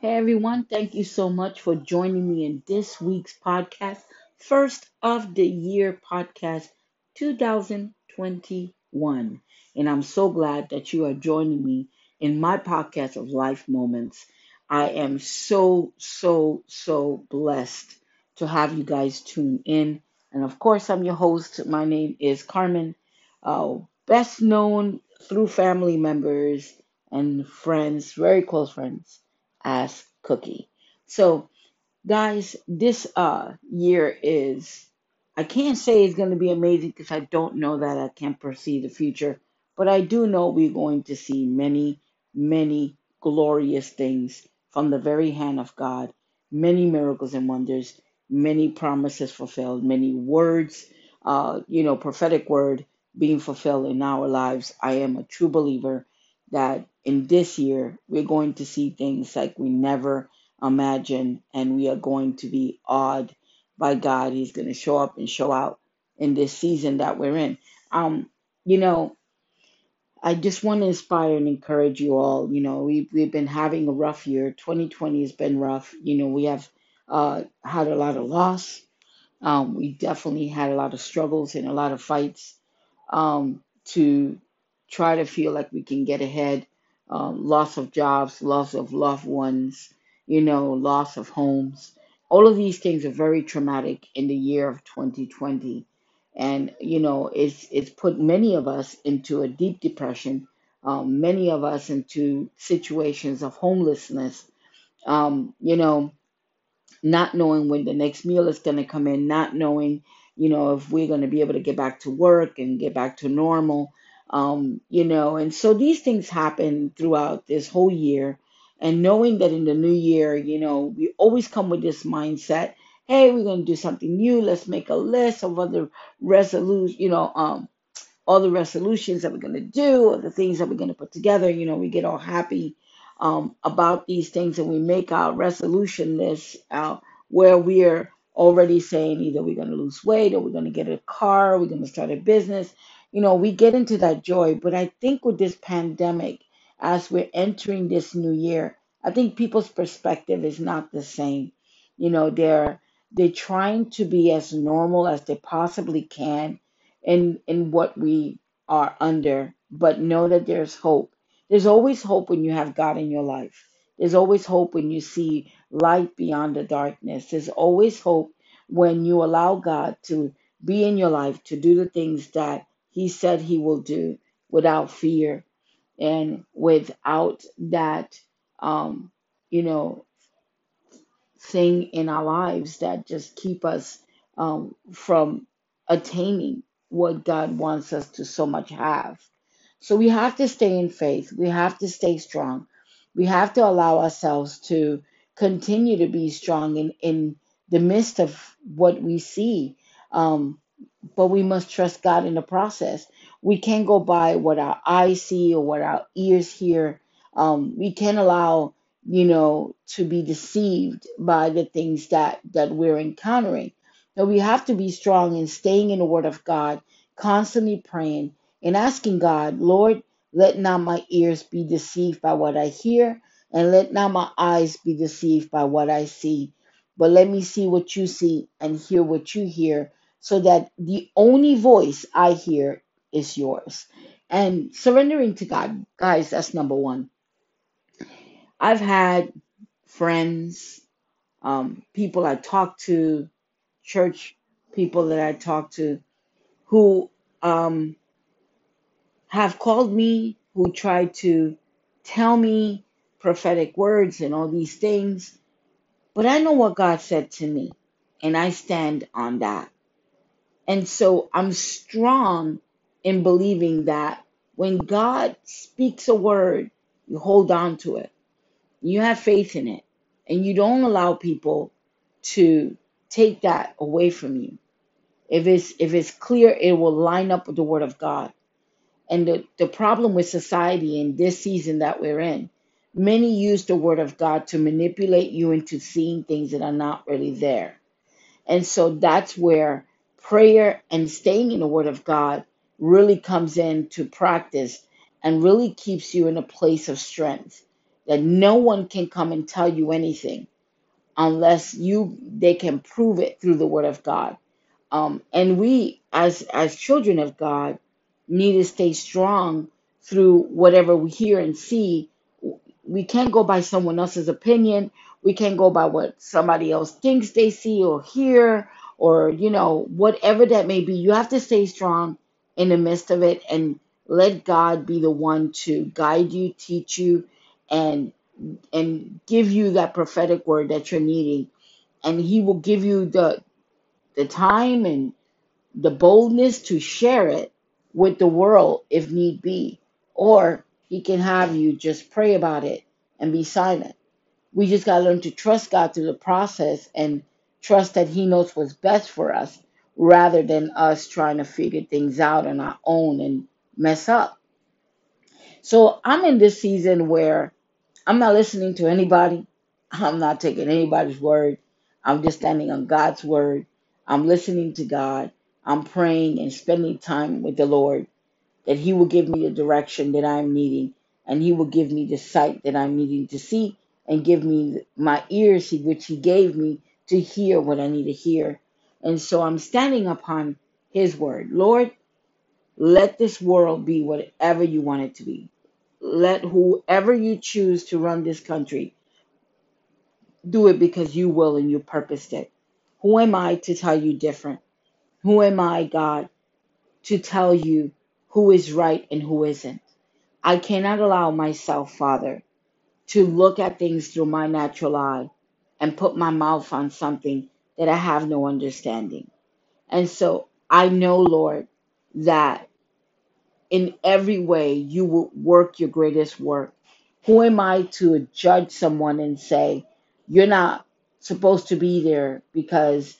Hey everyone, thank you so much for joining me in this week's podcast, first of the year podcast 2021. And I'm so glad that you are joining me in my podcast of life moments. I am so, so, so blessed to have you guys tune in. And of course, I'm your host. My name is Carmen, uh, best known through family members and friends, very close friends as Cookie. So, guys, this uh year is I can't say it's going to be amazing because I don't know that I can't foresee the future, but I do know we're going to see many, many glorious things from the very hand of God, many miracles and wonders, many promises fulfilled, many words, uh, you know, prophetic word being fulfilled in our lives. I am a true believer that in this year we're going to see things like we never imagined, and we are going to be awed by God. He's going to show up and show out in this season that we're in. Um, you know, I just want to inspire and encourage you all. You know, we've we've been having a rough year. 2020 has been rough. You know, we have uh, had a lot of loss. Um, we definitely had a lot of struggles and a lot of fights um, to try to feel like we can get ahead. Um, loss of jobs, loss of loved ones, you know, loss of homes. All of these things are very traumatic in the year of 2020, and you know, it's it's put many of us into a deep depression. Um, many of us into situations of homelessness. Um, you know, not knowing when the next meal is going to come in, not knowing, you know, if we're going to be able to get back to work and get back to normal, um, you know, and so these things happen throughout this whole year. And knowing that in the new year, you know, we always come with this mindset, hey, we're going to do something new. Let's make a list of other resolutions, you know, um, all the resolutions that we're going to do or the things that we're going to put together. You know, we get all happy um, about these things and we make our resolution list uh, where we're already saying either we're going to lose weight or we're going to get a car, we're going to start a business. You know, we get into that joy. But I think with this pandemic, as we're entering this new year, I think people's perspective is not the same. You know, they're they're trying to be as normal as they possibly can in in what we are under, but know that there's hope. There's always hope when you have God in your life. There's always hope when you see light beyond the darkness. There's always hope when you allow God to be in your life to do the things that He said He will do without fear and without that, um, you know, thing in our lives that just keep us um, from attaining what God wants us to so much have. So we have to stay in faith. We have to stay strong. We have to allow ourselves to continue to be strong in, in the midst of what we see. Um, but we must trust God in the process. We can't go by what our eyes see or what our ears hear. Um, we can't allow, you know, to be deceived by the things that that we're encountering. So we have to be strong in staying in the Word of God, constantly praying and asking God, Lord, let not my ears be deceived by what I hear, and let not my eyes be deceived by what I see. But let me see what you see and hear what you hear so that the only voice I hear is yours. And surrendering to God, guys, that's number one. I've had friends, um, people I talk to, church people that I talk to, who um, have called me, who tried to tell me prophetic words and all these things. But I know what God said to me, and I stand on that. And so I'm strong in believing that when God speaks a word, you hold on to it. You have faith in it. And you don't allow people to take that away from you. If it's if it's clear, it will line up with the word of God. And the, the problem with society in this season that we're in, many use the word of God to manipulate you into seeing things that are not really there. And so that's where prayer and staying in the Word of God really comes into practice and really keeps you in a place of strength. that no one can come and tell you anything unless you they can prove it through the word of God. Um, and we as as children of God need to stay strong through whatever we hear and see. We can't go by someone else's opinion. We can't go by what somebody else thinks they see or hear or you know whatever that may be. You have to stay strong in the midst of it and let God be the one to guide you, teach you, and and give you that prophetic word that you're needing and he will give you the the time and the boldness to share it with the world if need be or he can have you just pray about it and be silent we just got to learn to trust god through the process and trust that he knows what's best for us rather than us trying to figure things out on our own and mess up so i'm in this season where I'm not listening to anybody. I'm not taking anybody's word. I'm just standing on God's word. I'm listening to God. I'm praying and spending time with the Lord that He will give me the direction that I'm needing and He will give me the sight that I'm needing to see and give me my ears, which He gave me to hear what I need to hear. And so I'm standing upon His word. Lord, let this world be whatever you want it to be let whoever you choose to run this country do it because you will and you purposed it. Who am I to tell you different? Who am I, God, to tell you who is right and who isn't? I cannot allow myself, Father, to look at things through my natural eye and put my mouth on something that I have no understanding. And so I know, Lord, that in every way you will work your greatest work. Who am I to judge someone and say, you're not supposed to be there because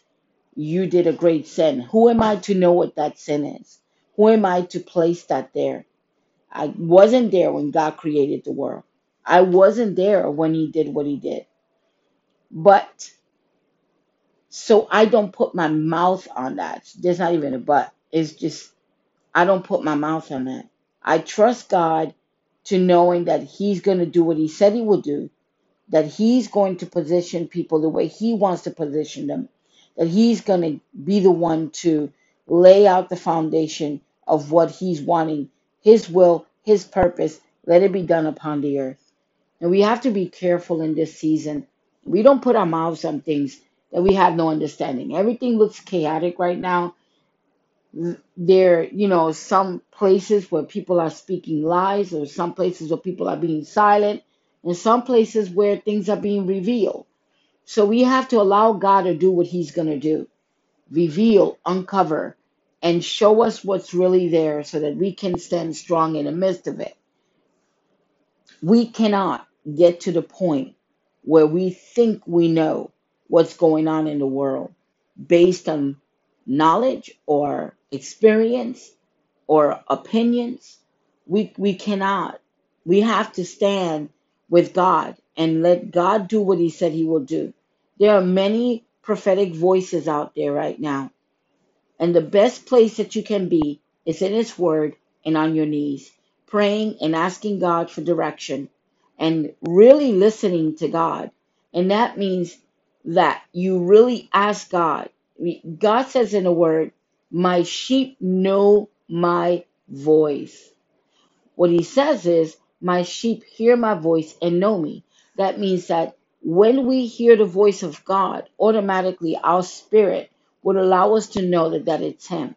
you did a great sin? Who am I to know what that sin is? Who am I to place that there? I wasn't there when God created the world. I wasn't there when He did what He did. But so I don't put my mouth on that. There's not even a but. It's just I don't put my mouth on that. I trust God to knowing that He's going to do what He said He will do, that He's going to position people the way He wants to position them, that He's going to be the one to lay out the foundation of what He's wanting, His will, His purpose. Let it be done upon the earth. And we have to be careful in this season. We don't put our mouths on things that we have no understanding. Everything looks chaotic right now. There you know some places where people are speaking lies or some places where people are being silent and some places where things are being revealed. So we have to allow god to do what he's going to do. Reveal uncover and show us what's really there so that we can stand strong in the midst of it. We cannot get to the point where we think we know what's going on in the world based on knowledge or experience or opinions. We we cannot. We have to stand with God and let God do what he said he will do. There are many prophetic voices out there right now and the best place that you can be is in His Word and on your knees, praying and asking God for direction and really listening to God. And that means that you really ask God. God says in the Word, My sheep know my voice. What he says is, My sheep hear my voice and know me. That means that when we hear the voice of God, automatically our spirit would allow us to know that, that it's him.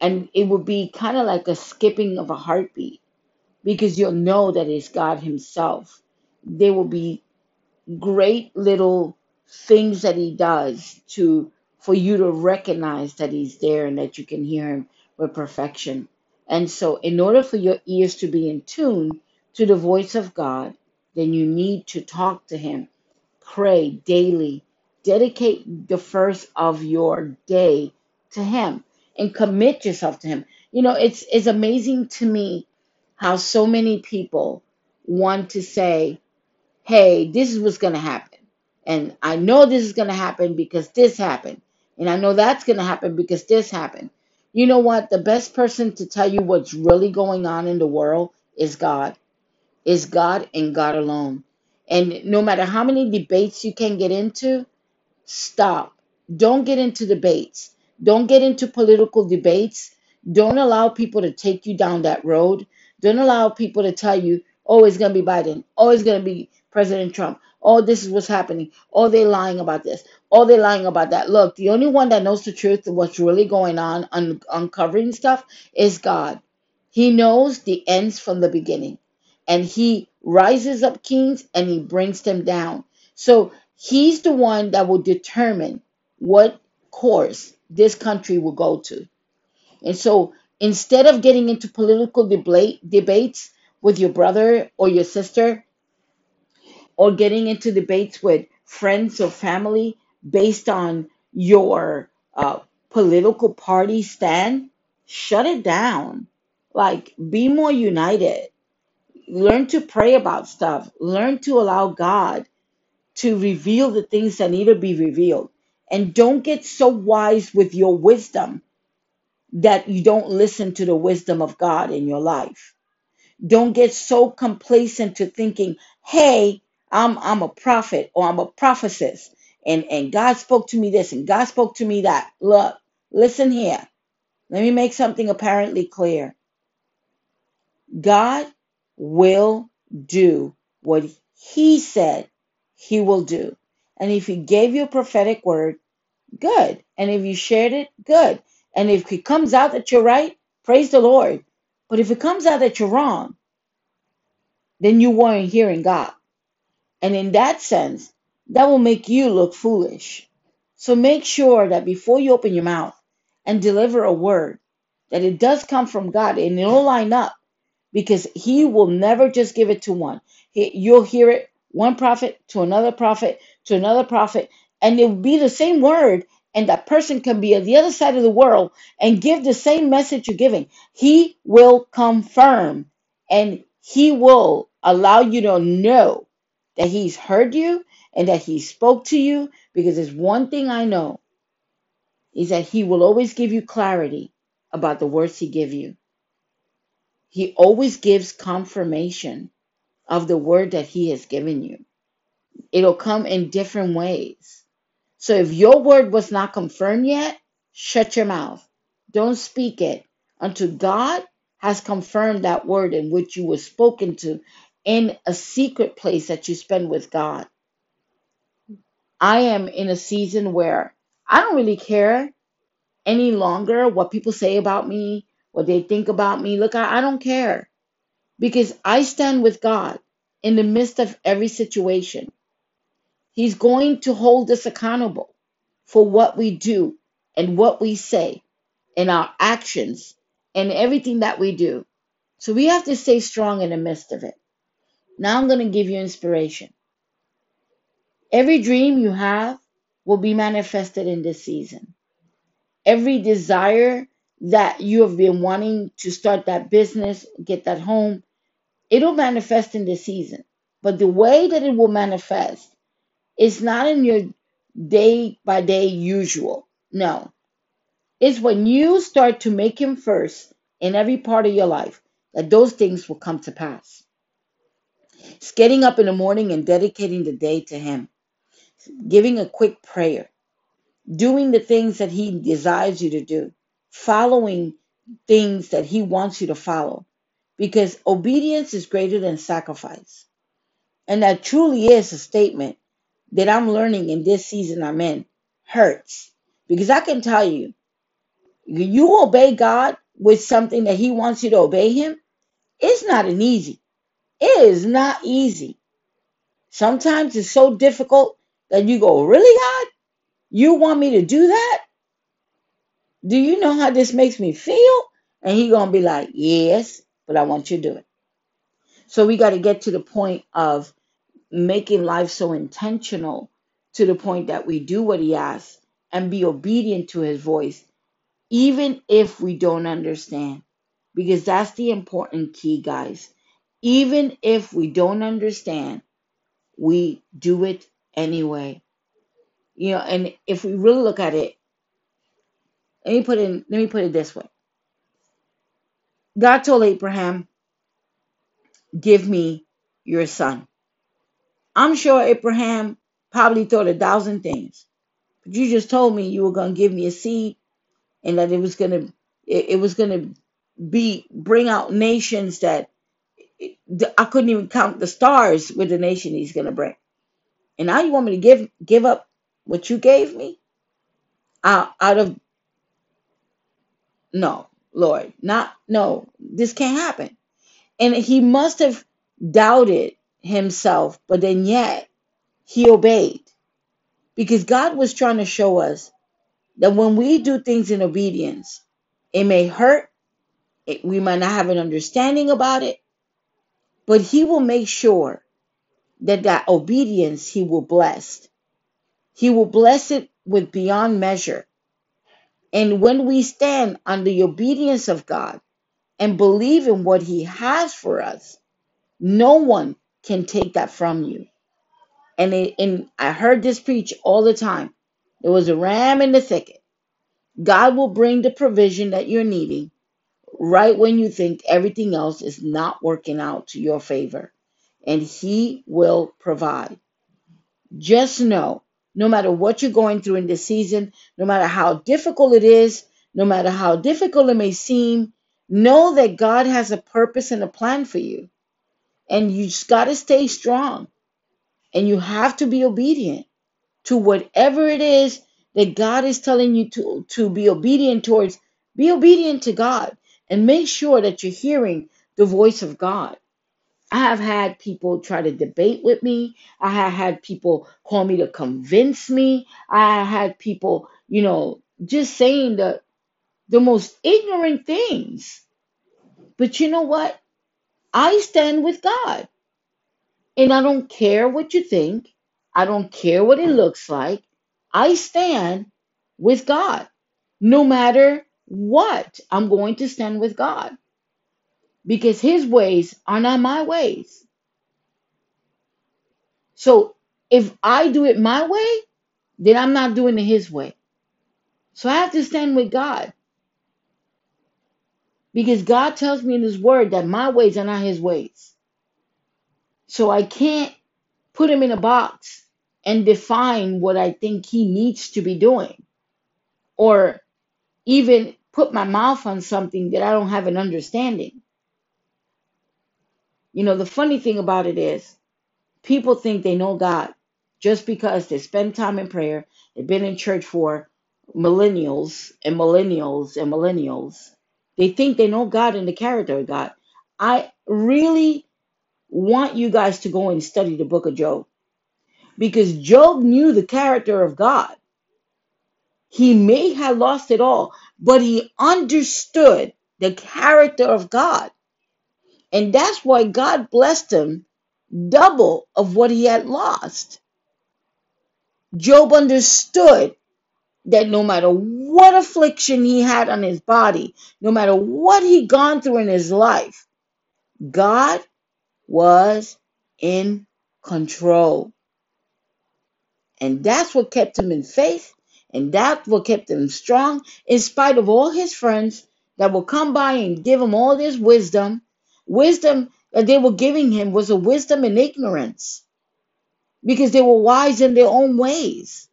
And it would be kind of like a skipping of a heartbeat because you'll know that it's God Himself. There will be great little things that he does to for you to recognize that he's there and that you can hear him with perfection. And so in order for your ears to be in tune to the voice of God, then you need to talk to him. Pray daily. Dedicate the first of your day to him and commit yourself to him. You know, it's it's amazing to me how so many people want to say, hey, this is what's going to happen. And I know this is going to happen because this happened. And I know that's going to happen because this happened. You know what? The best person to tell you what's really going on in the world is God. is God and God alone. And no matter how many debates you can get into, stop. Don't get into debates. Don't get into political debates. Don't allow people to take you down that road. Don't allow people to tell you, oh, it's going to be Biden. Oh, it's going to be President Trump. Oh, this is what's happening. Oh, they're lying about this. Oh, they're lying about that. Look, the only one that knows the truth of what's really going on, un- uncovering stuff, is God. He knows the ends from the beginning. And he rises up kings and he brings them down. So he's the one that will determine what course this country will go to. And so instead of getting into political debate debates with your brother or your sister or getting into debates with friends or family based on your uh, political party stand, shut it down. Like, be more united. Learn to pray about stuff. Learn to allow God to reveal the things that need to be revealed. And don't get so wise with your wisdom that you don't listen to the wisdom of God in your life. Don't get so complacent to thinking, hey, I'm I'm a prophet or I'm a prophetess and, and God spoke to me this and God spoke to me that. Look, listen here. Let me make something apparently clear. God will do what he said he will do. And if he gave you a prophetic word, good. And if you shared it, good. And if it comes out that you're right, praise the Lord. But if it comes out that you're wrong, then you weren't hearing God. And in that sense, that will make you look foolish. So make sure that before you open your mouth and deliver a word, that it does come from God and it'll line up because he will never just give it to one. He, you'll hear it one prophet to another prophet to another prophet, and it will be the same word, and that person can be at the other side of the world and give the same message you're giving. He will confirm and he will allow you to know that he's heard you and that he spoke to you because there's one thing I know is that he will always give you clarity about the words he give you he always gives confirmation of the word that he has given you. It'll come in different ways. So if your word was not confirmed yet, shut your mouth. Don't speak it until God has confirmed that word in which you were spoken to in a secret place that you spend with God. I am in a season where I don't really care any longer what people say about me, what they think about me. Look, I, I don't care. because I stand with God in the midst of every situation. He's going to hold us accountable for what we do and what we say and our actions and everything that we do. So we have to stay strong in the midst of it. Now I'm going to give you inspiration. Every dream you have will be manifested in this season. Every desire that you have been wanting to start that business, get that home, It'll manifest in this season. But the way that it will manifest is not in your day by day usual. No. It's when you start to make him first in every part of your life that those things will come to pass. It's getting up in the morning and dedicating the day to him, giving a quick prayer, doing the things that he desires you to do, following things that he wants you to follow. Because obedience is greater than sacrifice. And that truly is a statement that I'm learning in this season I'm in. Hurts. Because I can tell you, you obey God with something that He wants you to obey Him, it's not an easy. It is not easy. Sometimes it's so difficult that you go, Really, God? You want me to do that? Do you know how this makes me feel? And He gonna be like, Yes, but I want you to do it. So we got to get to the point of making life so intentional to the point that we do what he asks and be obedient to his voice, even if we don't understand. Because that's the important key, guys. Even if we don't understand, we do it anyway. You know, and if we really look at it, let me put in let me put it this way. God told Abraham, give me your son. I'm sure Abraham probably thought a thousand things. But you just told me you were going to give me a seed and that it was going to it, it was going to be bring out nations that I couldn't even count the stars with the nation he's going to bring. And now you want me to give give up what you gave me out, out of no, Lord, not no. This can't happen. And he must have doubted himself, but then yet he obeyed because God was trying to show us that when we do things in obedience, it may hurt, it, we might not have an understanding about it, but He will make sure that that obedience He will bless. He will bless it with beyond measure. And when we stand on the obedience of God and believe in what He has for us, no one can take that from you. And, it, and I heard this preach all the time. There was a ram in the thicket. God will bring the provision that you're needing right when you think everything else is not working out to your favor. And He will provide. Just know, no matter what you're going through in this season, no matter how difficult it is, no matter how difficult it may seem, know that God has a purpose and a plan for you. And you just got to stay strong. And you have to be obedient to whatever it is that God is telling you to, to be obedient towards. Be obedient to God and make sure that you're hearing the voice of God. I have had people try to debate with me. I have had people call me to convince me. I had people, you know, just saying the the most ignorant things. But you know what? I stand with God. And I don't care what you think. I don't care what it looks like. I stand with God. No matter what, I'm going to stand with God because his ways are not my ways. So if I do it my way, then I'm not doing it his way. So I have to stand with God because God tells me in his word that my ways are not his ways. So I can't put him in a box and define what I think he needs to be doing or even put my mouth on something that I don't have an understanding. You know, the funny thing about it is people think they know God just because they spend time in prayer, they've been in church for millennials and millennials and millennials. They think they know God and the character of God. I really want you guys to go and study the book of Job because Job knew the character of God. He may have lost it all, but he understood the character of God. And that's why God blessed him double of what he had lost. Job understood that no matter what affliction he had on his body, no matter what he'd gone through in his life, God was in control. And that's what kept him in faith. And that's what kept him strong in spite of all his friends that will come by and give him all this wisdom. Wisdom that they were giving him was a wisdom in ignorance because they were wise in their own ways.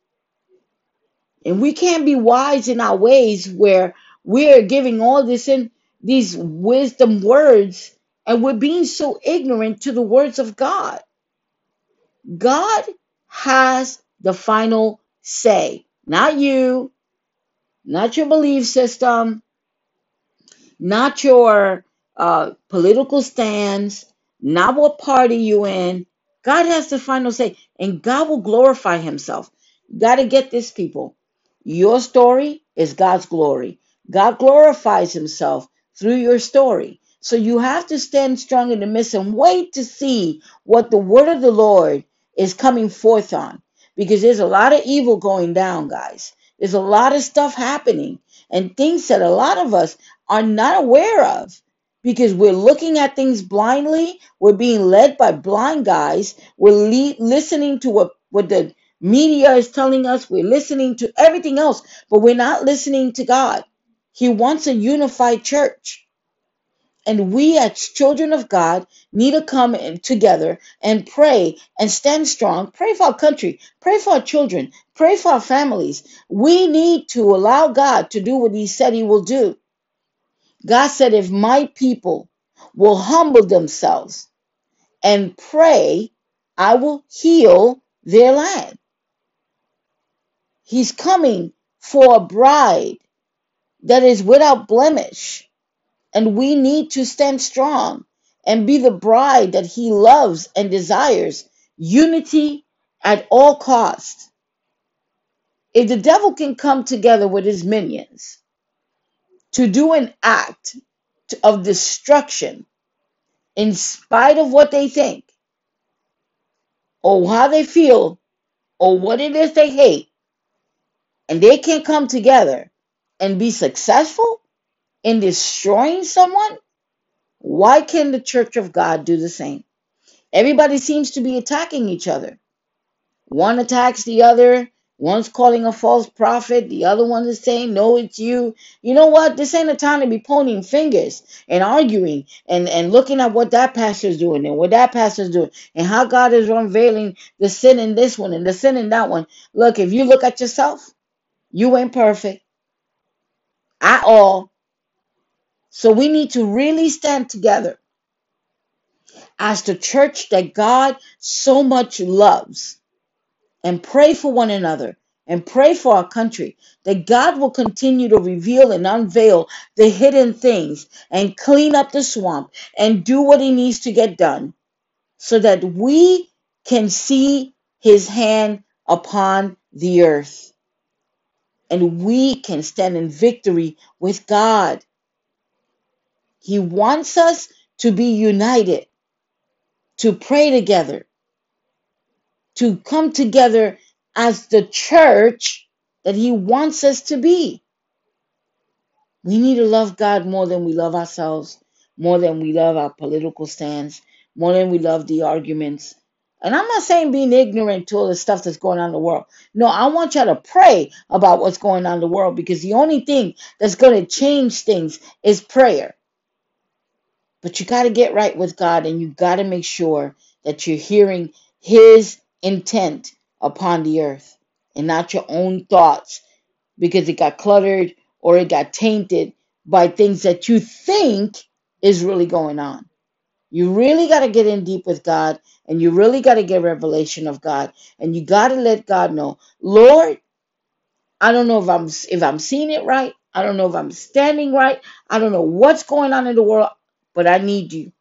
And we can't be wise in our ways where we're giving all this in these wisdom words and we're being so ignorant to the words of God. God has the final say, not you, not your belief system, not your uh, political stance, not what party you're in. God has the final say, and God will glorify Himself. Got to get this, people. Your story is God's glory. God glorifies Himself through your story. So you have to stand strong in the midst and wait to see what the word of the Lord is coming forth on. Because there's a lot of evil going down, guys. There's a lot of stuff happening and things that a lot of us are not aware of because we're looking at things blindly. We're being led by blind guys. We're le- listening to what, what the media is telling us. We're listening to everything else, but we're not listening to God. He wants a unified church. And we, as children of God, need to come together and pray and stand strong. Pray for our country. Pray for our children. Pray for our families. We need to allow God to do what He said He will do. God said, if my people will humble themselves and pray, I will heal their land. He's coming for a bride that is without blemish And we need to stand strong and be the bride that he loves and desires. Unity at all costs. If the devil can come together with his minions to do an act of destruction in spite of what they think or how they feel or what it is they hate, and they can't come together and be successful in destroying someone, why can the church of God do the same? Everybody seems to be attacking each other. One attacks the other. One's calling a false prophet. The other one is saying, No, it's you. You know what? This ain't a time to be pointing fingers and arguing and, and looking at what that pastor's doing and what that pastor's doing and how God is unveiling the sin in this one and the sin in that one. Look, if you look at yourself, you ain't perfect at all. So we need to really stand together as the church that God so much loves and pray for one another and pray for our country that God will continue to reveal and unveil the hidden things and clean up the swamp and do what he needs to get done so that we can see his hand upon the earth and we can stand in victory with God. He wants us to be united, to pray together, to come together as the church that He wants us to be. We need to love God more than we love ourselves, more than we love our political stance, more than we love the arguments. And I'm not saying being ignorant to all the stuff that's going on in the world. No, I want y'all to pray about what's going on in the world because the only thing that's going to change things is prayer. But you got to get right with God and you got to make sure that you're hearing His intent upon the earth and not your own thoughts because it got cluttered or it got tainted by things that you think is really going on. You really got to get in deep with God and you really got to get revelation of God and you got to let God know, Lord, I don't know if I'm if I'm seeing it right. I don't know if I'm standing right. I don't know what's going on in the world, but I need you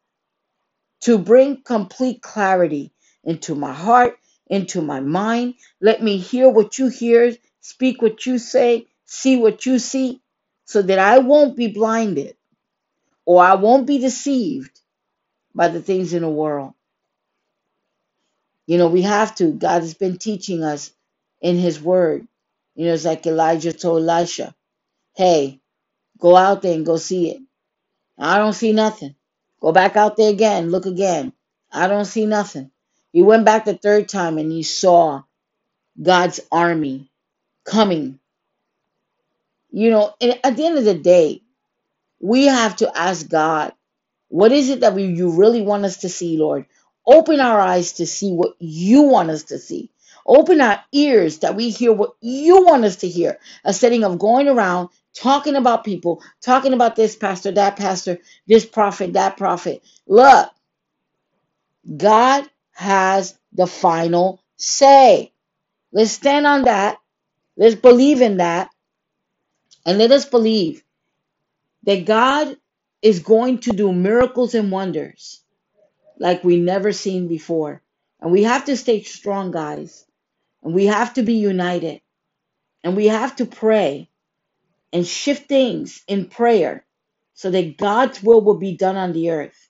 to bring complete clarity into my heart, into my mind. Let me hear what you hear, speak what you say, see what you see, so that I won't be blinded or I won't be deceived by the things in the world. You know, we have to. God has been teaching us in His Word. You know, it's like Elijah told Elisha, hey, go out there and go see it. I don't see nothing. Go back out there again, look again. I don't see nothing. He went back the third time and he saw God's army coming. You know, and at the end of the day, we have to ask God, what is it that we, you really want us to see, Lord? Open our eyes to see what you want us to see. Open our ears that we hear what you want us to hear. A setting of going around talking about people, talking about this pastor, that pastor, this prophet, that prophet. Look, God has the final say. Let's stand on that. Let's believe in that. And let us believe that God is going to do miracles and wonders like we never seen before. And we have to stay strong, guys. And we have to be united. And we have to pray and shift things in prayer so that God's will will be done on the earth.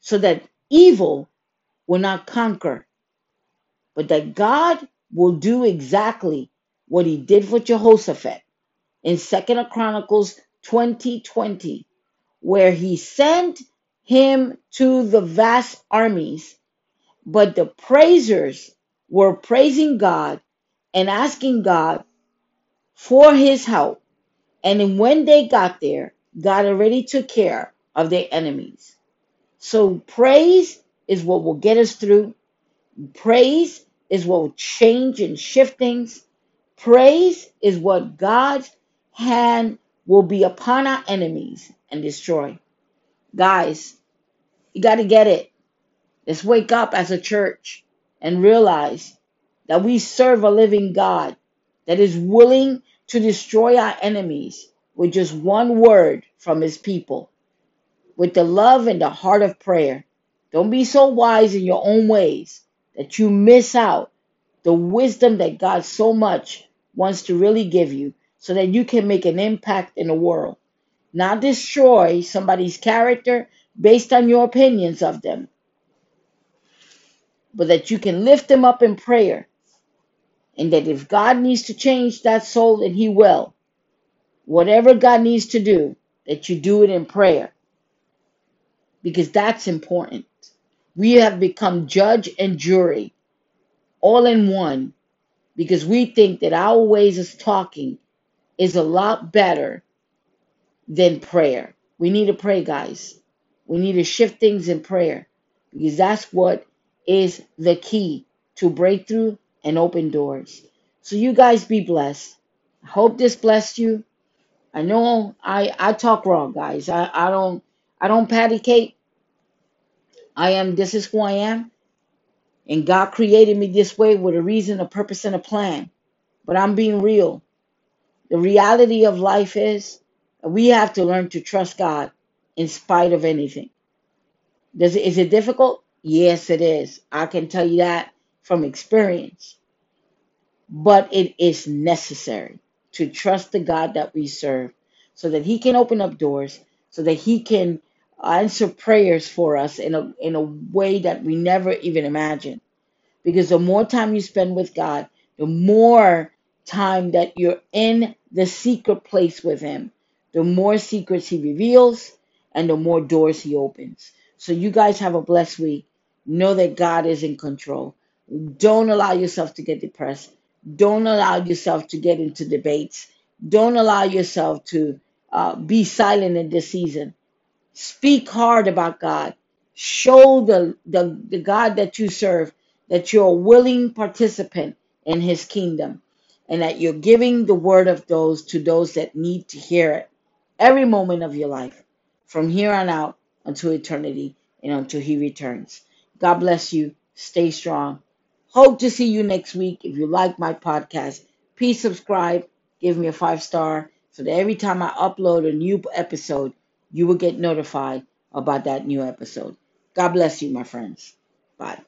So that evil will not conquer but that God will do exactly what he did for Jehoshaphat in Second Chronicles 2020, where he sent him to the vast armies, but the praisers were praising God and asking God for his help. And when they got there, God already took care of their enemies. So praise is what will get us through. Praise is what will change and shift things. Praise is what God's hand will be upon our enemies and destroy. Guys, you got to get it. Let's wake up as a church and realize that we serve a living God that is willing to destroy our enemies with just one word from his people, with the love and the heart of prayer. Don't be so wise in your own ways that you miss out the wisdom that God so much wants to really give you so that you can make an impact in the world. Not destroy somebody's character based on your opinions of them, but that you can lift them up in prayer. And that if God needs to change that soul, then He will. Whatever God needs to do, that you do it in prayer. Because that's important. We have become judge and jury all in one because we think that our ways of talking is a lot better than prayer. We need to pray, guys. We need to shift things in prayer because that's what is the key to breakthrough and open doors. So you guys be blessed. I hope this blessed you. I know I I talk wrong, guys. I I don't I don't patty cake. I am this is who I am, and God created me this way with a reason, a purpose, and a plan. But I'm being real. The reality of life is we have to learn to trust God in spite of anything. Does it, is it difficult? Yes, it is. I can tell you that from experience. But it is necessary to trust the God that we serve so that He can open up doors, so that He can answer prayers for us in a, in a way that we never even imagined. Because the more time you spend with God, the more time that you're in the secret place with Him, the more secrets He reveals and the more doors He opens. So, you guys have a blessed week. Know that God is in control. Don't allow yourself to get depressed. Don't allow yourself to get into debates. Don't allow yourself to uh, be silent in this season. Speak hard about God. Show the, the, the God that you serve that you're a willing participant in his kingdom and that you're giving the word of those to those that need to hear it every moment of your life from here on out until eternity and until he returns. God bless you. Stay strong. Hope to see you next week. If you like my podcast, please subscribe, give me a five star so that every time I upload a new episode, you will get notified about that new episode. God bless you, my friends. Bye.